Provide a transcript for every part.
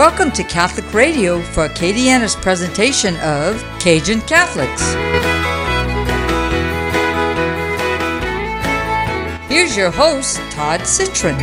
Welcome to Catholic Radio for Acadiana's presentation of Cajun Catholics. Here's your host, Todd Citron.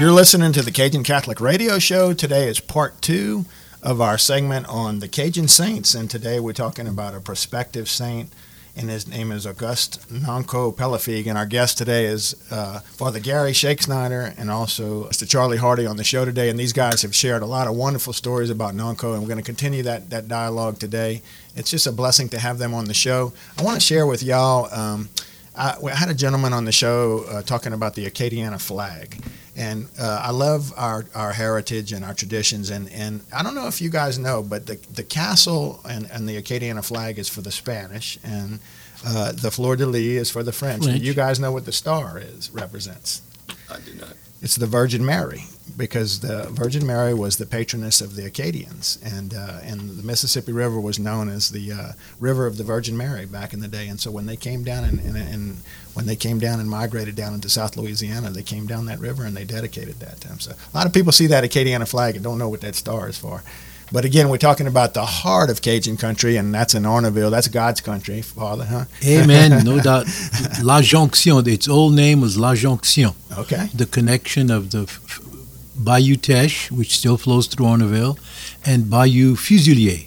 You're listening to the Cajun Catholic Radio Show. Today is part two of our segment on the Cajun Saints, and today we're talking about a prospective saint and his name is August Nonco Pelafigue. And our guest today is uh, Father Gary Schexnayder and also Mr. Charlie Hardy on the show today. And these guys have shared a lot of wonderful stories about Nonco, and we're going to continue that, that dialogue today. It's just a blessing to have them on the show. I want to share with y'all. Um, I, I, had a gentleman on the show uh, talking about the Acadiana flag. And uh, I love our, our heritage and our traditions. And, and I don't know if you guys know, but the, the castle and, and the Acadiana flag is for the Spanish, and uh, the fleur de lis is for the French. French. You guys know what the star is represents? I do not. It's the Virgin Mary because the Virgin Mary was the patroness of the Acadians, and uh, and the Mississippi River was known as the uh, River of the Virgin Mary back in the day. And so when they came down and, and, and, when they came down and migrated down into South Louisiana, they came down that river and they dedicated that to them. So a lot of people see that Acadiana flag and don't know what that star is for. But again, we're talking about the heart of Cajun country, and that's in Arnaudville. That's God's country, Father, huh? Amen. no doubt. La Jonction, its old name was La Jonction. Okay. The connection of the Bayou Teche, which still flows through Arnaudville, and Bayou Fusilier.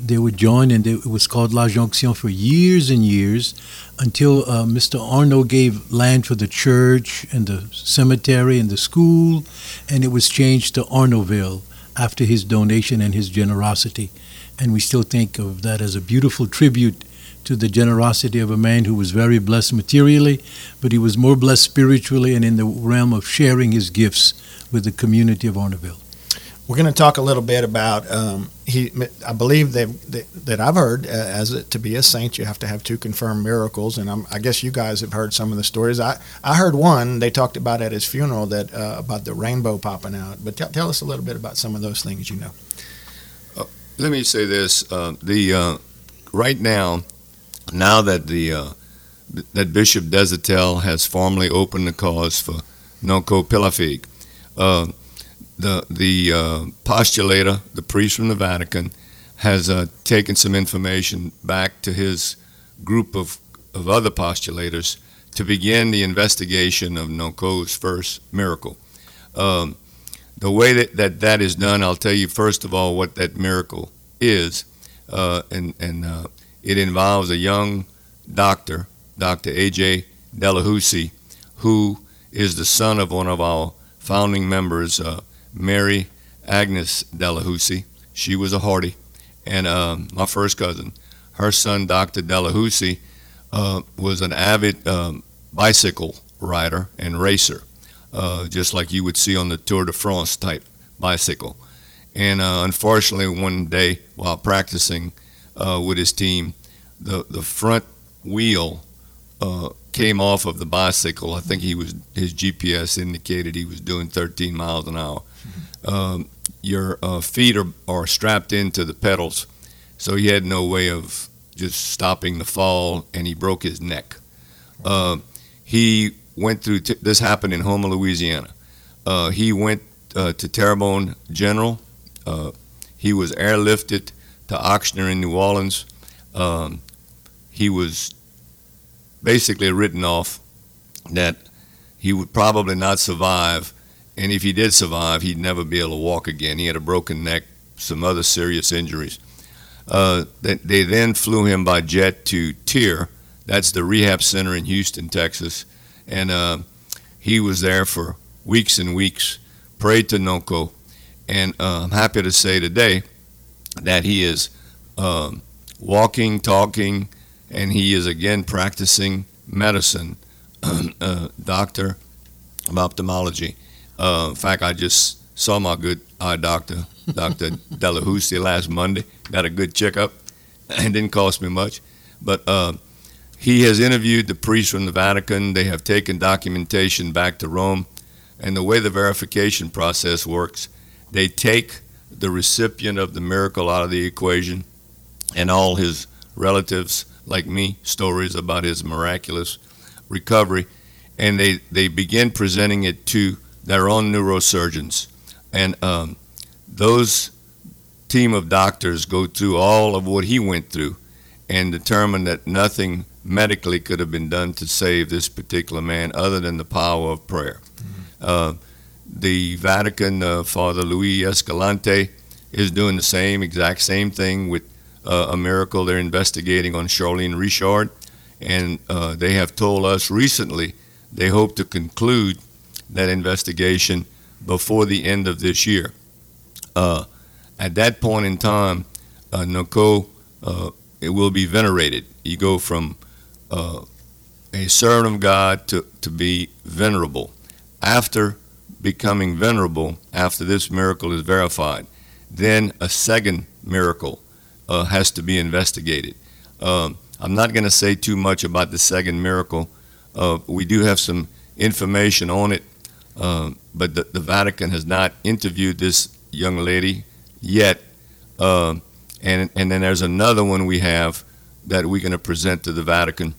They would join, and it was called La Jonction for years and years until uh, Mr. Arnaud gave land for the church and the cemetery and the school, and it was changed to Arnaudville after his donation and his generosity. And we still think of that as a beautiful tribute to the generosity of a man who was very blessed materially, but he was more blessed spiritually and in the realm of sharing his gifts with the community of Arnaudville. We're going to talk a little bit about um, he. I believe that that I've heard uh, as a, to be a saint, you have to have two confirmed miracles, and I'm, i guess you guys have heard some of the stories. I, I heard one they talked about at his funeral that uh, about the rainbow popping out. But t- tell us a little bit about some of those things you know. Uh, let me say this: uh, the uh, right now, now that the uh, that Bishop Deshotel has formally opened the cause for Nonco Pelafigue the the uh, postulator, the priest from the Vatican, has uh, taken some information back to his group of, of other postulators to begin the investigation of Nonco's first miracle. Um, the way that, that that is done, I'll tell you first of all what that miracle is, uh, and and uh, it involves a young doctor, Dr. A.J. Delahoussaye, who is the son of one of our founding members, uh, Mary Agnes Delahoussaye. She was a Hardy, and um, my first cousin. Her son, Dr. Delahoussaye, uh, was an avid um, bicycle rider and racer, uh, just like you would see on the Tour de France type bicycle. And uh, unfortunately, one day while practicing uh, with his team, the the front wheel uh, came off of the bicycle. I think he was his GPS indicated he was doing 13 miles an hour. Um, your uh, feet are, are strapped into the pedals, so he had no way of just stopping the fall, and he broke his neck. Uh, he went through. T- this happened in Houma, Louisiana. Uh, he went uh, to Terrebonne General. Uh, he was airlifted to Ochsner in New Orleans. Um, he was basically written off that he would probably not survive, and if he did survive, he'd never be able to walk again. He had a broken neck, some other serious injuries. Uh, they, they then flew him by jet to TIRR. that's the rehab center in Houston, Texas, and uh, he was there for weeks and weeks, prayed to Nonco, and uh, I'm happy to say today that he is um, walking, talking, and he is again practicing medicine, uh, doctor of ophthalmology. Uh, in fact, I just saw my good eye doctor, Dr. Delahoussaye, last Monday. Got a good checkup. It didn't cost me much. But uh, he has interviewed the priests from the Vatican. They have taken documentation back to Rome. And the way the verification process works, they take the recipient of the miracle out of the equation and all his relatives like me stories about his miraculous recovery, and they, they begin presenting it to their own neurosurgeons. and um, those team of doctors go through all of what he went through and determine that nothing medically could have been done to save this particular man other than the power of prayer. Uh, the Vatican, uh, Father Luis Escalante, is doing the same, exact same thing with uh, a miracle they're investigating on Charlene Richard. And uh, they have told us recently they hope to conclude that investigation before the end of this year. Uh, at that point in time, uh, Nonco uh, it will be venerated. You go from uh, a servant of God to, to be venerable. After becoming venerable, after this miracle is verified, then a second miracle uh, has to be investigated. Um, I'm not going to say too much about the second miracle. Uh, we do have some information on it, uh, but the, the, Vatican has not interviewed this young lady yet. Uh, and, and then there's another one we have that we're going to present to the Vatican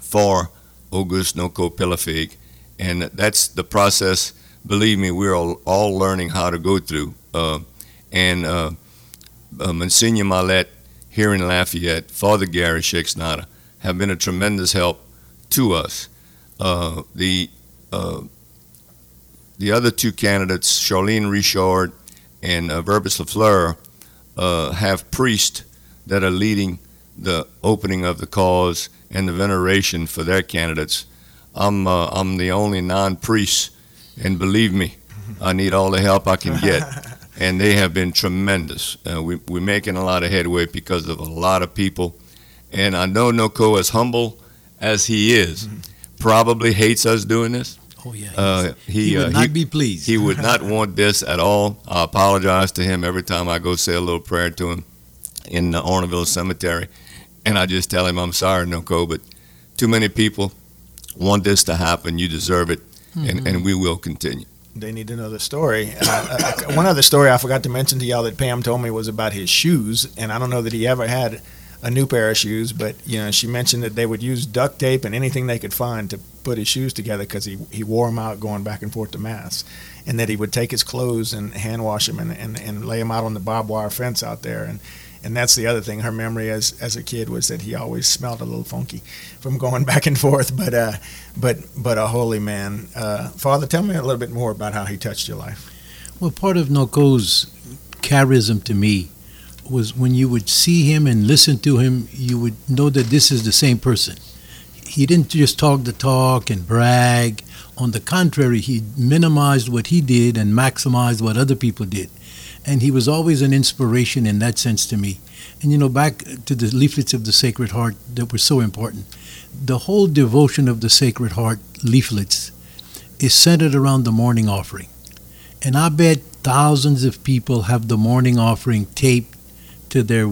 for August Nonco Pelafigue. And that's the process, believe me, we're all, all learning how to go through. Uh, and uh, uh, Monsignor Mallet here in Lafayette, Father Gary have been a tremendous help to us. Uh, the uh, the other two candidates, Charlene Richard and uh, Verbis Lafleur, uh, have priests that are leading the opening of the cause and the veneration for their candidates. I'm uh, I'm the only non-priest, and believe me, I need all the help I can get. and they have been tremendous. Uh, we, we're making a lot of headway because of a lot of people. And I know Nonco, as humble as he is, mm-hmm. probably hates us doing this. Oh yeah, uh, he, he, would uh, not he, be pleased. he would not want this at all. I apologize to him every time I go say a little prayer to him in the Arnaudville Cemetery, and I just tell him I'm sorry, Nonco, but too many people want this to happen. You deserve it, mm-hmm. and, and we will continue they need to know the story. Uh, uh, one other story I forgot to mention to y'all that Pam told me was about his shoes, and I don't know that he ever had a new pair of shoes, but you know she mentioned that they would use duct tape and anything they could find to put his shoes together because he he wore them out going back and forth to mass, and that he would take his clothes and hand wash them and, and, and lay them out on the barbed wire fence out there and and that's the other thing. Her memory as as a kid was that he always smelled a little funky from going back and forth. But uh, but but a holy man. Uh, Father, tell me a little bit more about how he touched your life. Well, part of Nonco's charism to me was when you would see him and listen to him, you would know that this is the same person. He didn't just talk the talk and brag. On the contrary, he minimized what he did and maximized what other people did and he was always an inspiration in that sense to me. And you know, back to the leaflets of the Sacred Heart that were so important, the whole devotion of the Sacred Heart leaflets is centered around the morning offering. And I bet thousands of people have the morning offering taped to their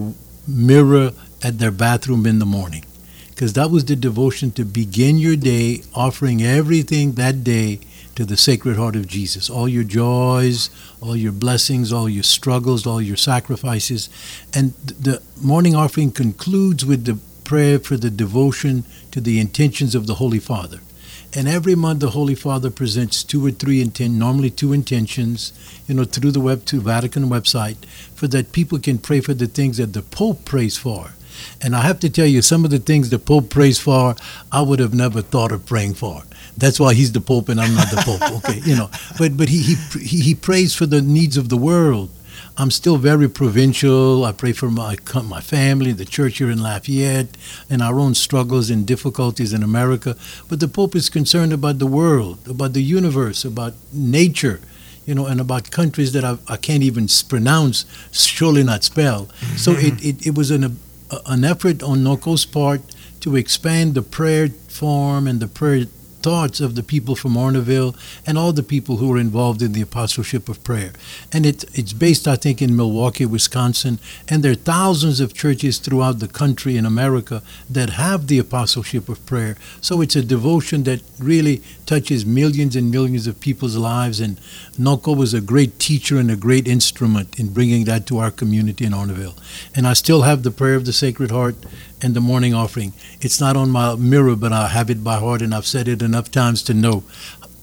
mirror at their bathroom in the morning. Because that was the devotion to begin your day offering everything that day to the Sacred Heart of Jesus. All your joys, all your blessings, all your struggles, all your sacrifices. And the morning offering concludes with the prayer for the devotion to the intentions of the Holy Father. And every month, the Holy Father presents two or three intent, normally two intentions, you know, through the web to Vatican website, for that people can pray for the things that the Pope prays for. And I have to tell you, some of the things the Pope prays for, I would have never thought of praying for. That's why he's the Pope and I'm not the Pope. Okay, you know. But but he he he prays for the needs of the world. I'm still very provincial. I pray for my my family, the church here in Lafayette, and our own struggles and difficulties in America. But the Pope is concerned about the world, about the universe, about nature, you know, and about countries that I, I can't even pronounce, surely not spell. Mm-hmm. So it, it, it was an an effort on Nonco's part to expand the prayer form and the prayer thoughts of the people from Arnaudville and all the people who were involved in the apostleship of prayer. And it, it's based, I think, in Milwaukee, Wisconsin. And there are thousands of churches throughout the country in America that have the apostleship of prayer. So it's a devotion that really touches millions and millions of people's lives. And Nonco was a great teacher and a great instrument in bringing that to our community in Arnaudville. And I still have the prayer of the Sacred Heart and the morning offering. It's not on my mirror, but I have it by heart, and I've said it enough times to know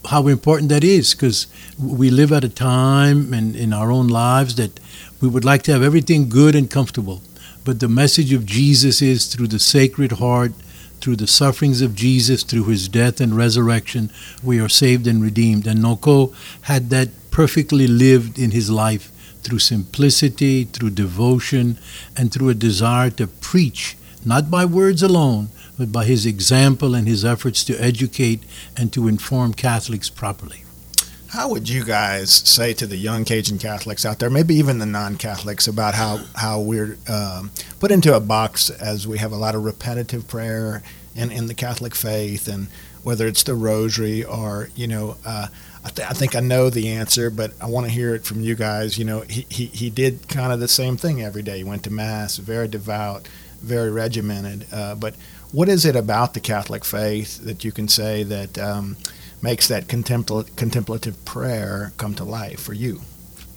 how important that is because we live at a time and in our own lives that we would like to have everything good and comfortable. But the message of Jesus is through the Sacred Heart, through the sufferings of Jesus, through his death and resurrection, we are saved and redeemed. And Nonco had that perfectly lived in his life through simplicity, through devotion, and through a desire to preach, not by words alone, but by his example and his efforts to educate and to inform Catholics properly. How would you guys say to the young Cajun Catholics out there, maybe even the non-Catholics, about how how we're um, put into a box as we have a lot of repetitive prayer in in the Catholic faith, and whether it's the Rosary or you know. Uh, I, th- I, think I know the answer, but I want to hear it from you guys. You know, he, he, he did kind of the same thing every day. He went to Mass, very devout, very regimented. Uh, but what is it about the Catholic faith that you can say that um, makes that contempl- contemplative prayer come to life for you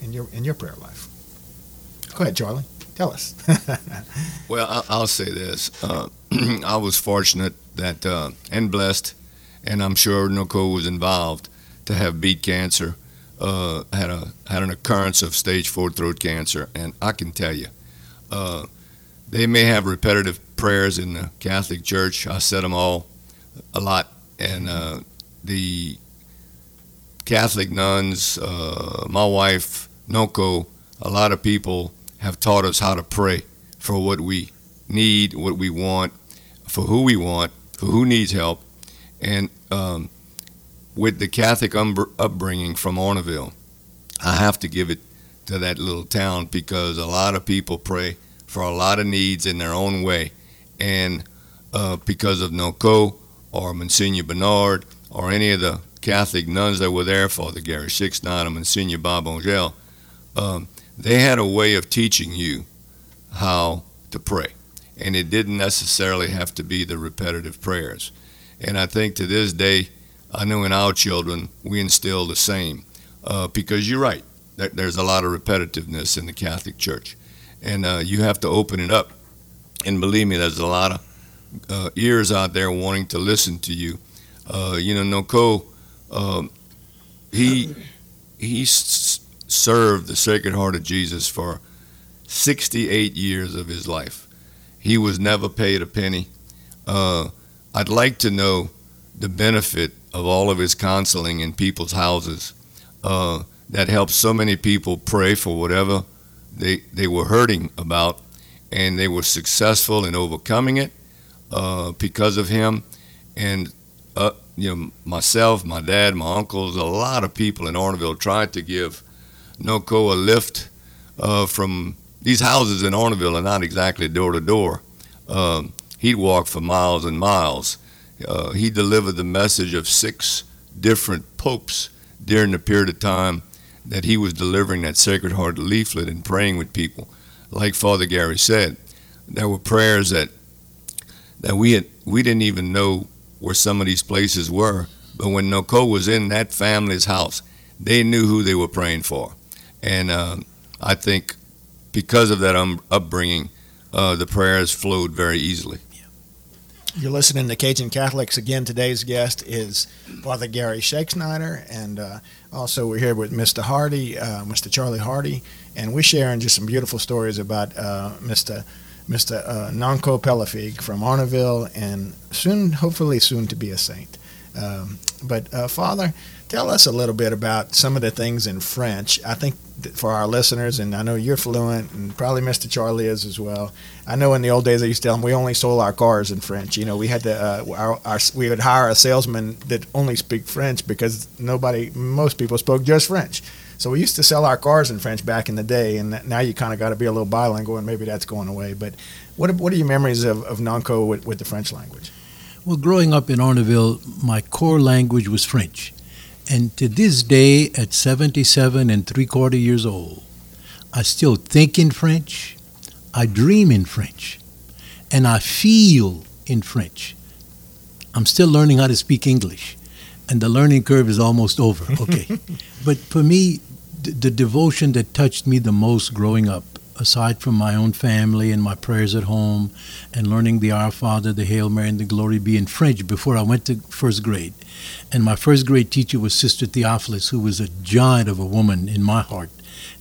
in your in your prayer life. Go ahead, Charlie. Tell us. well, I'll say this. Uh, I was fortunate that uh, and blessed, and I'm sure Nonco was involved to have beat cancer. Uh, had a had an occurrence of stage four throat cancer, and I can tell you, uh, they may have repetitive prayers in the Catholic Church. I said them all a lot, and uh, the Catholic nuns, uh, my wife, Nonco, a lot of people have taught us how to pray for what we need, what we want, for who we want, for who needs help. And um, with the Catholic upbringing from Arnaudville, I have to give it to that little town because a lot of people pray for a lot of needs in their own way. And uh, because of Nonco or Monsignor Bernard or any of the Catholic nuns that were there, Father Gary Schexnayder and Monsignor Bob Angel, um, they had a way of teaching you how to pray. And it didn't necessarily have to be the repetitive prayers. And I think to this day, I know in our children, we instill the same. Uh, because you're right, there's a lot of repetitiveness in the Catholic Church. And uh, you have to open it up. And believe me, there's a lot of uh, ears out there wanting to listen to you uh, you know, Nonco, um, he he s- served the Sacred Heart of Jesus for 68 years of his life. He was never paid a penny. Uh, I'd like to know the benefit of all of his counseling in people's houses uh, that helped so many people pray for whatever they, they were hurting about, and they were successful in overcoming it uh, because of him. And uh, you know, myself, my dad, my uncles, a lot of people in Arnaudville tried to give Nonco a lift uh, from these houses in Arnaudville are not exactly door to door. Um, he'd walk for miles and miles. Uh, he delivered the message of six different popes during the period of time that he was delivering that Sacred Heart leaflet and praying with people. Like Father Gary said, there were prayers that that we had we didn't even know where some of these places were. But when Nonco was in that family's house, they knew who they were praying for. And uh, I think because of that um, upbringing, uh, the prayers flowed very easily. You're listening to Cajun Catholics. Again, today's guest is Father Gary Schexnayder, and uh, also we're here with Mr. Hardy, uh, Mr. Charlie Hardy, and we're sharing just some beautiful stories about uh, Mr. Mr. Uh, Nonco Pelafig from Arnaudville, and soon, hopefully, soon to be a saint. Um, but uh, Father, tell us a little bit about some of the things in French. I think for our listeners, and I know you're fluent, and probably Mr. Charlie is as well. I know in the old days I used to tell them we only sold our cars in French. You know, we had to uh, our, our, we would hire a salesman that only speak French because nobody, most people spoke just French. So we used to sell our cars in French back in the day, and now you kind of got to be a little bilingual, and maybe that's going away. But what what are your memories of, of Nonco with, with the French language? Well, growing up in Arnaudville, my core language was French. And to this day, at 77 and three quarter years old, I still think in French, I dream in French, and I feel in French. I'm still learning how to speak English, and the learning curve is almost over. Okay. but for me, the devotion that touched me the most growing up aside from my own family and my prayers at home and learning the Our Father, the Hail Mary, and the Glory Be in French before I went to first grade. And my first grade teacher was Sister Theophilus, who was a giant of a woman in my heart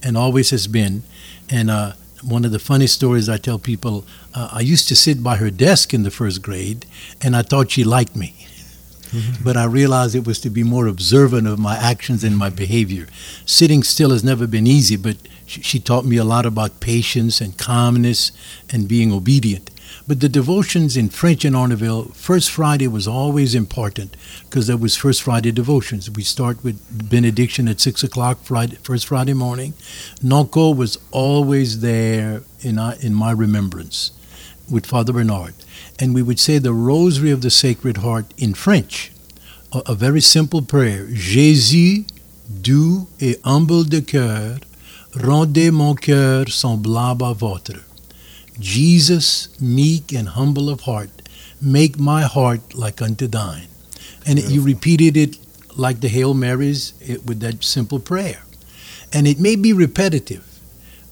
and always has been. And uh, one of the funny stories I tell people, uh, I used to sit by her desk in the first grade and I thought she liked me. Mm-hmm. But I realized it was to be more observant of my actions and my behavior. Sitting still has never been easy, but she, taught me a lot about patience and calmness and being obedient. But the devotions in French in Arnaudville, First Friday was always important because there was First Friday devotions. We start with benediction at six o'clock Friday, First Friday morning. Nonco was always there in our, in my remembrance with Father Bernard, and we would say the Rosary of the Sacred Heart in French, a, a very simple prayer: Jésus, doux et humble de cœur, rendez mon cœur semblable à votre. Jesus, meek and humble of heart, make my heart like unto thine. And it, you repeated it like the Hail Marys it, with that simple prayer. And it may be repetitive,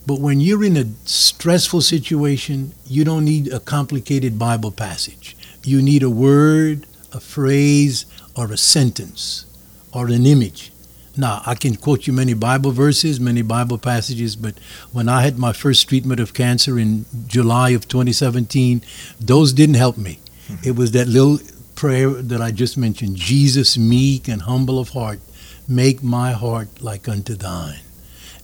but when you're in a stressful situation, you don't need a complicated Bible passage. You need a word, a phrase, or a sentence, or an image. Now, I can quote you many Bible verses, many Bible passages, but when I had my first treatment of cancer in July of 2017, those didn't help me. Mm-hmm. It was that little prayer that I just mentioned Jesus, meek and humble of heart, make my heart like unto thine.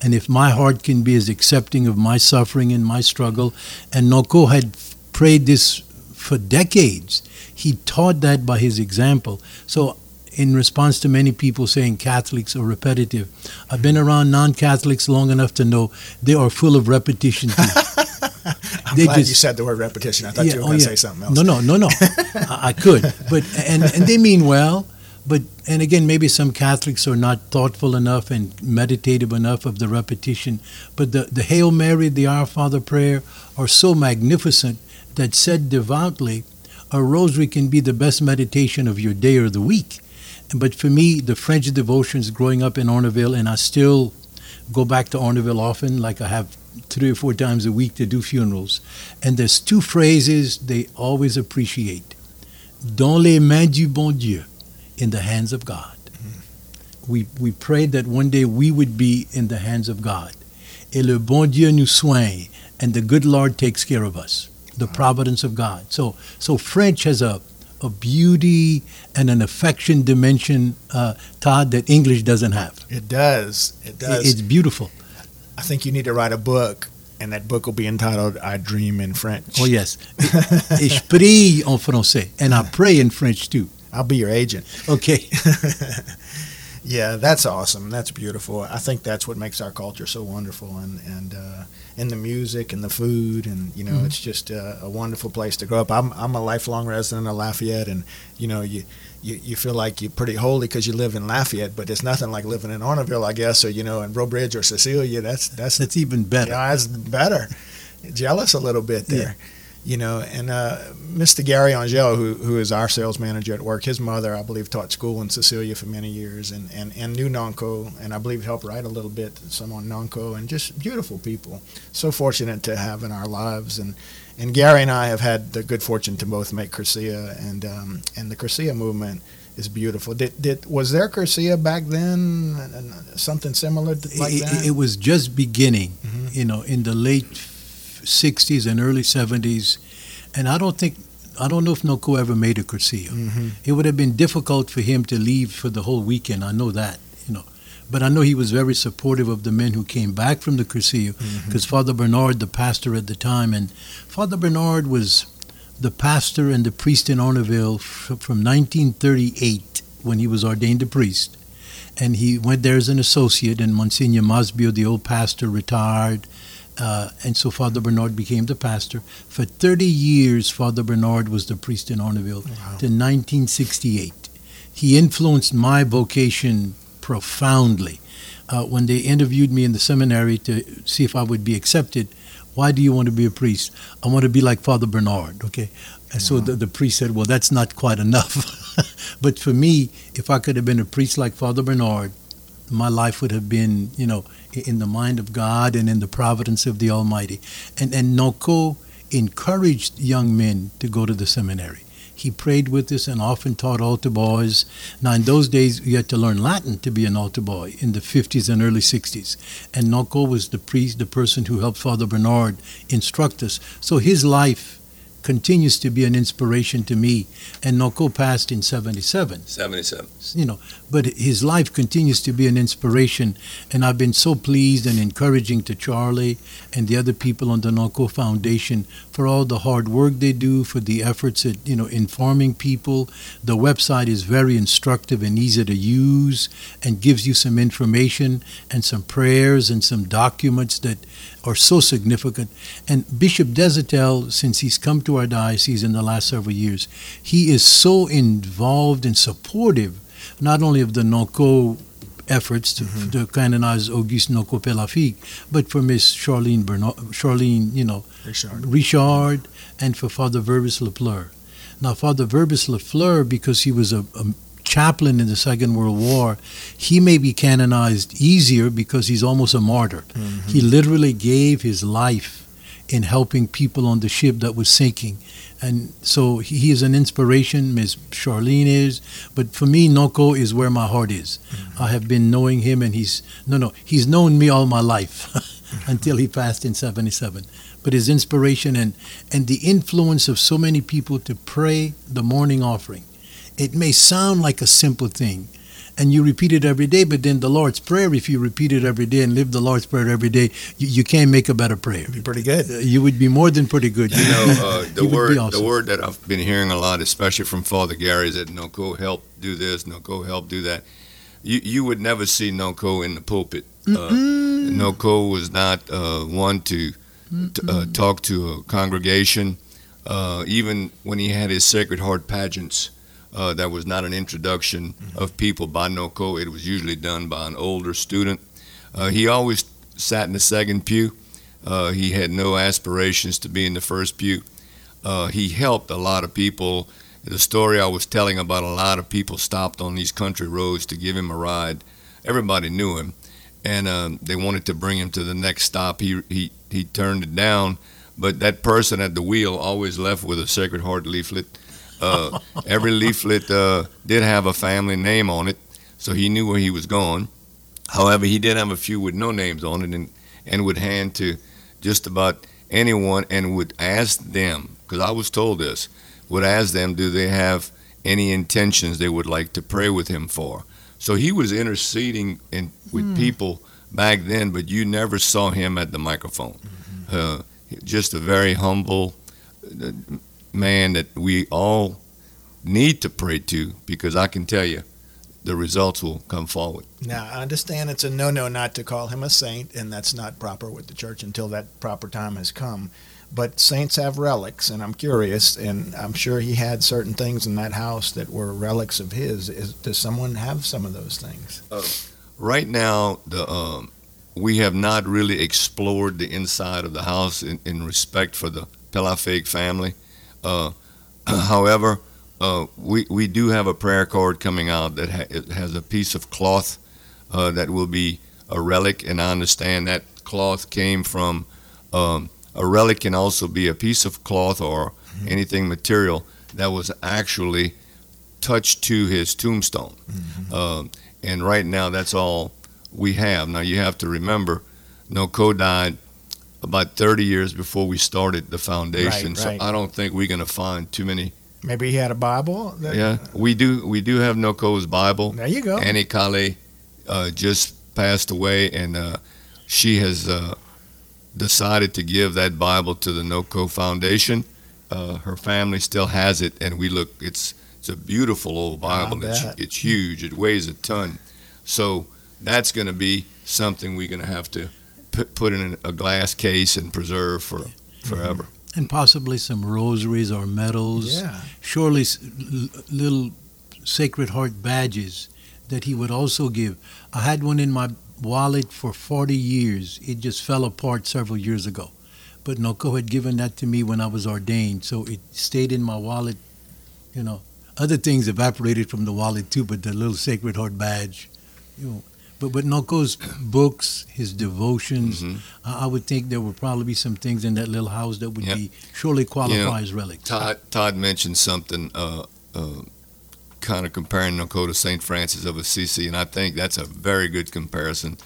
And if my heart can be as accepting of my suffering and my struggle, and Nonco had prayed this for decades, he taught that by his example. So in response to many people saying Catholics are repetitive. I've been around non-Catholics long enough to know they are full of repetition. I'm they glad just, you said the word repetition. I thought yeah, you were oh going to yeah. say something else. No, no, no, no. I, I could, but and and they mean well. But and again, maybe some Catholics are not thoughtful enough and meditative enough of the repetition. But the the Hail Mary, the Our Father prayer are so magnificent that said devoutly, a rosary can be the best meditation of your day or the week. But for me, the French devotions growing up in Arnaudville, and I still go back to Arnaudville often, like I have three or four times a week to do funerals. And there's two phrases they always appreciate Dans les mains du bon Dieu, in the hands of God. Mm-hmm. We, we prayed that one day we would be in the hands of God. Et le bon Dieu nous soigne, and the good Lord takes care of us. The providence of God. So, so French has a a beauty and an affection dimension, uh, Todd, that English doesn't have. It does. It does. It's beautiful. I think you need to write a book, and that book will be entitled "I Dream in French." Oh yes, je prie en français, and I pray in French too. I'll be your agent. Okay. yeah, that's awesome. That's beautiful. I think that's what makes our culture so wonderful, and and uh, and the music and the food, and you know, mm-hmm. it's just a, a, wonderful place to grow up. I'm I'm a lifelong resident of Lafayette, and you know, you you, you feel like you're pretty holy because you live in Lafayette, but it's nothing like living in Arnaudville, I guess, or you know, in Breaux or Cecilia. That's that's that's even better. Yeah, that's better. Jealous a little bit there. Yeah you know, and uh, Mr. Gary Angel, who, who is our sales manager at work, his mother, I believe, taught school in Cecilia for many years and, and, and knew Nonco, and I believe helped write a little bit, some on Nonco, and just beautiful people. So fortunate to have in our lives. And, and Gary and I have had the good fortune to both make Cursillo, and, um, and the Cursillo movement is beautiful. Did, did was there Cursillo back then? Something similar like it, that? It was just beginning, mm-hmm. you know, in the late 60s and early 70s, and I don't think I don't know if Nonco ever made a Cursillo. Mm-hmm. It would have been difficult for him to leave for the whole weekend. I know that, you know. But I know he was very supportive of the men who came back from the Cursillo because mm-hmm. Father Bernard, the pastor at the time, and Father Bernard was the pastor and the priest in Arnaudville from 1938 when he was ordained a priest. And he went there as an associate, and Monsignor Masbio, the old pastor, retired uh, and so Father Bernard became the pastor. For 30 years, Father Bernard was the priest in Arnaudville wow. to 1968. He influenced my vocation profoundly. Uh, when they interviewed me in the seminary to see if I would be accepted, why do you want to be a priest? I want to be like Father Bernard, okay? And wow. so the, the priest said, well, that's not quite enough. but for me, if I could have been a priest like Father Bernard, my life would have been, you know, in the mind of God and in the providence of the Almighty. And and Nonco encouraged young men to go to the seminary. He prayed with us and often taught altar boys. Now, in those days, you had to learn Latin to be an altar boy in the 50s and early 60s. And Nonco was the priest, the person who helped Father Bernard instruct us. So his life continues to be an inspiration to me. And Nonco passed in 77. 77. You know, but his life continues to be an inspiration. And I've been so pleased and encouraging to Charlie and the other people on the Nonco Foundation for all the hard work they do, for the efforts at, you know, informing people. The website is very instructive and easy to use and gives you some information and some prayers and some documents that are so significant. And Bishop Deshotel, since he's come to our diocese in the last several years, he is so involved and supportive, not only of the Nonco efforts to, Mhm. to canonize Auguste Nonco Pelafigue, but for Miss Charlene Bernard, Charlene, you know, Richard. Richard, and for Father Verbis Lafleur. Now, Father Verbis Lafleur, because he was a, a chaplain in the Second World War, he may be canonized easier because he's almost a martyr. Mhm. He literally gave his life in helping people on the ship that was sinking. And so he is an inspiration, Miss Charlene is. But for me, Nonco is where my heart is. I have been knowing him, and he's, no, no, he's known me all my life until he passed in 77. But his inspiration and, and the influence of so many people to pray the morning offering. It may sound like a simple thing, and you repeat it every day, but then the Lord's Prayer, if you repeat it every day and live the Lord's Prayer every day, you, you can't make a better prayer. Be pretty good. Uh, You would be more than pretty good. You know, uh, the word be the word that I've been hearing a lot, especially from Father Gary, is that Nonco help do this, Nonco help do that. You you would never see Nonco in the pulpit. Uh, Nonco was not uh, one to, to uh, talk to a congregation. Uh, even when he had his Sacred Heart pageants, uh, that was not an introduction of people by Nonco. It was usually done by an older student. Uh, he always sat in the second pew. Uh, he had no aspirations to be in the first pew. Uh, he helped a lot of people. The story I was telling about a lot of people stopped on these country roads to give him a ride. Everybody knew him, and um, they wanted to bring him to the next stop. He he he turned it down, but that person at the wheel always left with a Sacred Heart leaflet. Uh, every leaflet uh, did have a family name on it, so he knew where he was going. However, he did have a few with no names on it, and and would hand to just about anyone and would ask them, because I was told this, would ask them, do they have any intentions they would like to pray with him for? So he was interceding in, with people back then, but you never saw him at the microphone. Uh, just a very humble uh, man that we all need to pray to, because I can tell you, the results will come forward. Now, I understand it's a no-no not to call him a saint, and that's not proper with the church until that proper time has come. But saints have relics, and I'm curious, and I'm sure he had certain things in that house that were relics of his. Is, does someone have some of those things? Right now, the um, we have not really explored the inside of the house in, in respect for the Pelafigue family. Uh, however, uh, we we do have a prayer card coming out that ha- it has a piece of cloth uh, that will be a relic, and I understand that cloth came from um, a relic can also be a piece of cloth or anything material that was actually touched to his tombstone. Um, and right now, that's all we have. Now, you have to remember, Nonco died about 30 years before we started the foundation. Right, so right. I don't think we're going to find too many. Maybe he had a Bible. That, Yeah, we do. We do have Nonco's Bible. There you go. Annie Kale uh, just passed away, and uh, she has uh, decided to give that Bible to the Nonco Foundation. Uh, her family still has it, and we look. It's it's a beautiful old Bible. It's, it's huge. It weighs a ton. So that's going to be something we're going to have to put, put in a glass case and preserve for forever. Mm-hmm. and possibly some rosaries or medals. yeah. Surely s- l- little Sacred Heart badges that he would also give. I had one in my wallet for 40 years. It just fell apart several years ago. But Nonco had given that to me when I was ordained, so it stayed in my wallet. You know, other things evaporated from the wallet too, but the little Sacred Heart badge, you know. But but Nonco's books, his devotions, Mhm. I I would think there would probably be some things in that little house that would Yep. be surely qualify You know, as relics. Todd, Todd mentioned something, uh, uh, kind of comparing Nonco to St. Francis of Assisi, and I think that's a very good comparison.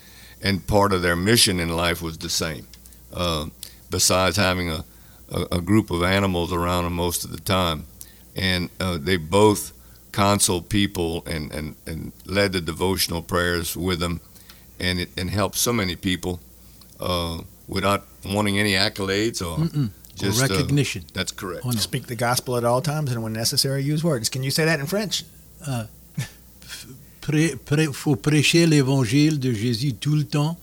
And part of their mission in life was the same. Uh, besides having a, a, a group of animals around them most of the time, and uh, they both consoled people and, and, and led the devotional prayers with them, and it and helped so many people uh, without wanting any accolades or Mm-mm. Or just uh, recognition. that's correct. Oh, no. Speak the gospel at all times and when necessary, use words. Can you say that in French? Pré- pré- faut prêcher l'évangile de Jésus tout le temps.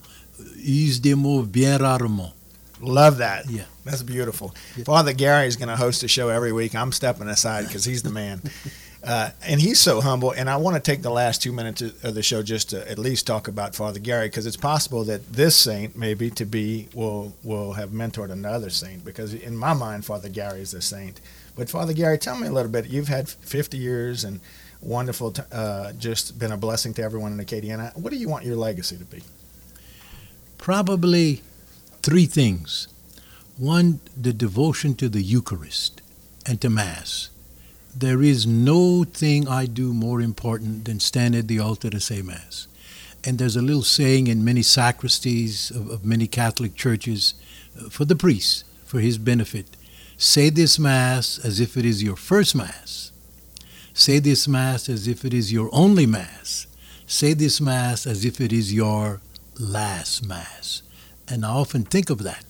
Use des mots bien rarement. Love that. Yeah. That's beautiful. Yeah. Father Gary is going to host the show every week. I'm stepping aside because he's the man. Uh, and he's so humble. And I want to take the last two minutes of the show just to at least talk about Father Gary because it's possible that this saint, maybe to be, will will have mentored another saint. Because in my mind, Father Gary is a saint. But Father Gary, tell me a little bit. You've had 50 years and wonderful, t- uh, just been a blessing to everyone in Acadiana. What do you want your legacy to be? Probably three things. One, the devotion to the Eucharist and to Mass. There is no thing I do more important than stand at the altar to say Mass. And there's a little saying in many sacristies of, of many Catholic churches uh, for the priest, for his benefit say this Mass as if it is your first Mass. Say this Mass as if it is your only Mass. Say this Mass as if it is your last Mass. And I often think of that.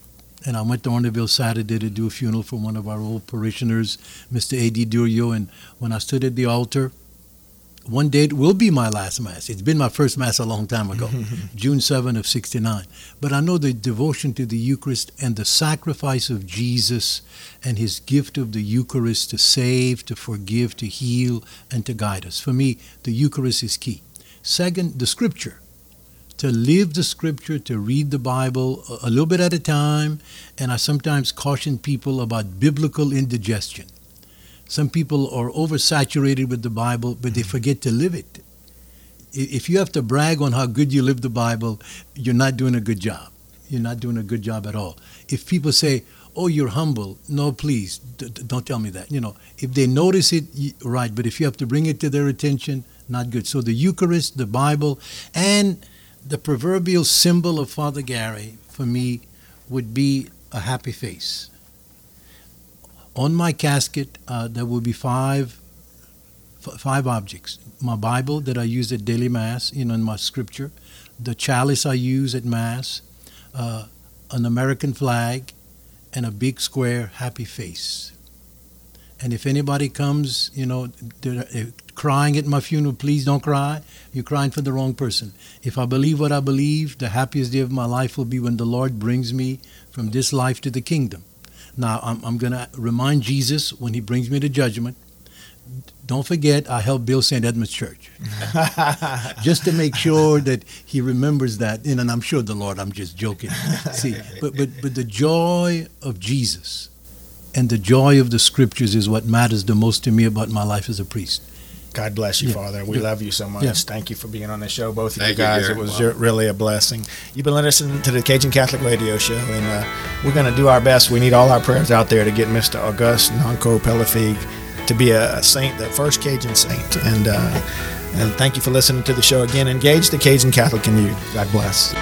And I went to Arnaudville Saturday to do a funeral for one of our old parishioners, Mr. A.D. Durio. And when I stood at the altar, one day it will be my last Mass. It's been my first Mass a long time ago, June 7 of 69. But I know the devotion to the Eucharist and the sacrifice of Jesus and his gift of the Eucharist to save, to forgive, to heal, and to guide us. For me, the Eucharist is key. Second, the Scripture to live the scripture, to read the Bible a- little bit at a time. And I sometimes caution people about biblical indigestion. Some people are oversaturated with the Bible, but they forget to live it. If you have to brag on how good you live the Bible, you're not doing a good job. You're not doing a good job at all. If people say, "Oh, you're humble," no, please don't tell me that. You know, if they notice it, right. But if you have to bring it to their attention, not good. So the Eucharist, the Bible, and the proverbial symbol of Father Gary for me would be a happy face. On my casket, uh, there will be five f- five objects: my Bible that I use at daily mass, you know, in my scripture, the chalice I use at mass, uh, an American flag, and a big square happy face. And if anybody comes, you know, crying at my funeral, please don't cry. You're crying for the wrong person. If I believe what I believe, the happiest day of my life will be when the Lord brings me from this life to the kingdom. Now, I'm, I'm going to remind Jesus when he brings me to judgment. Don't forget, I helped build St. Edmond's Church. just to make sure that he remembers that. And, and I'm sure the Lord, I'm just joking. See, but, but, but the joy of Jesus and the joy of the scriptures is what matters the most to me about my life as a priest. God bless you, Yeah. Father. We Yeah. love you so much. Yeah. Thank you for being on the show, both of Thank you you, guys. Gary. it was Wow. really a blessing. You've been listening to the Cajun Catholic Radio Show, and uh, we're going to do our best. We need all our prayers out there to get Mr. Auguste Nonco Pelafigue to be a, a saint, the first Cajun saint. And uh, and thank you for listening to the show again. Engage the Cajun Catholic in you. God bless.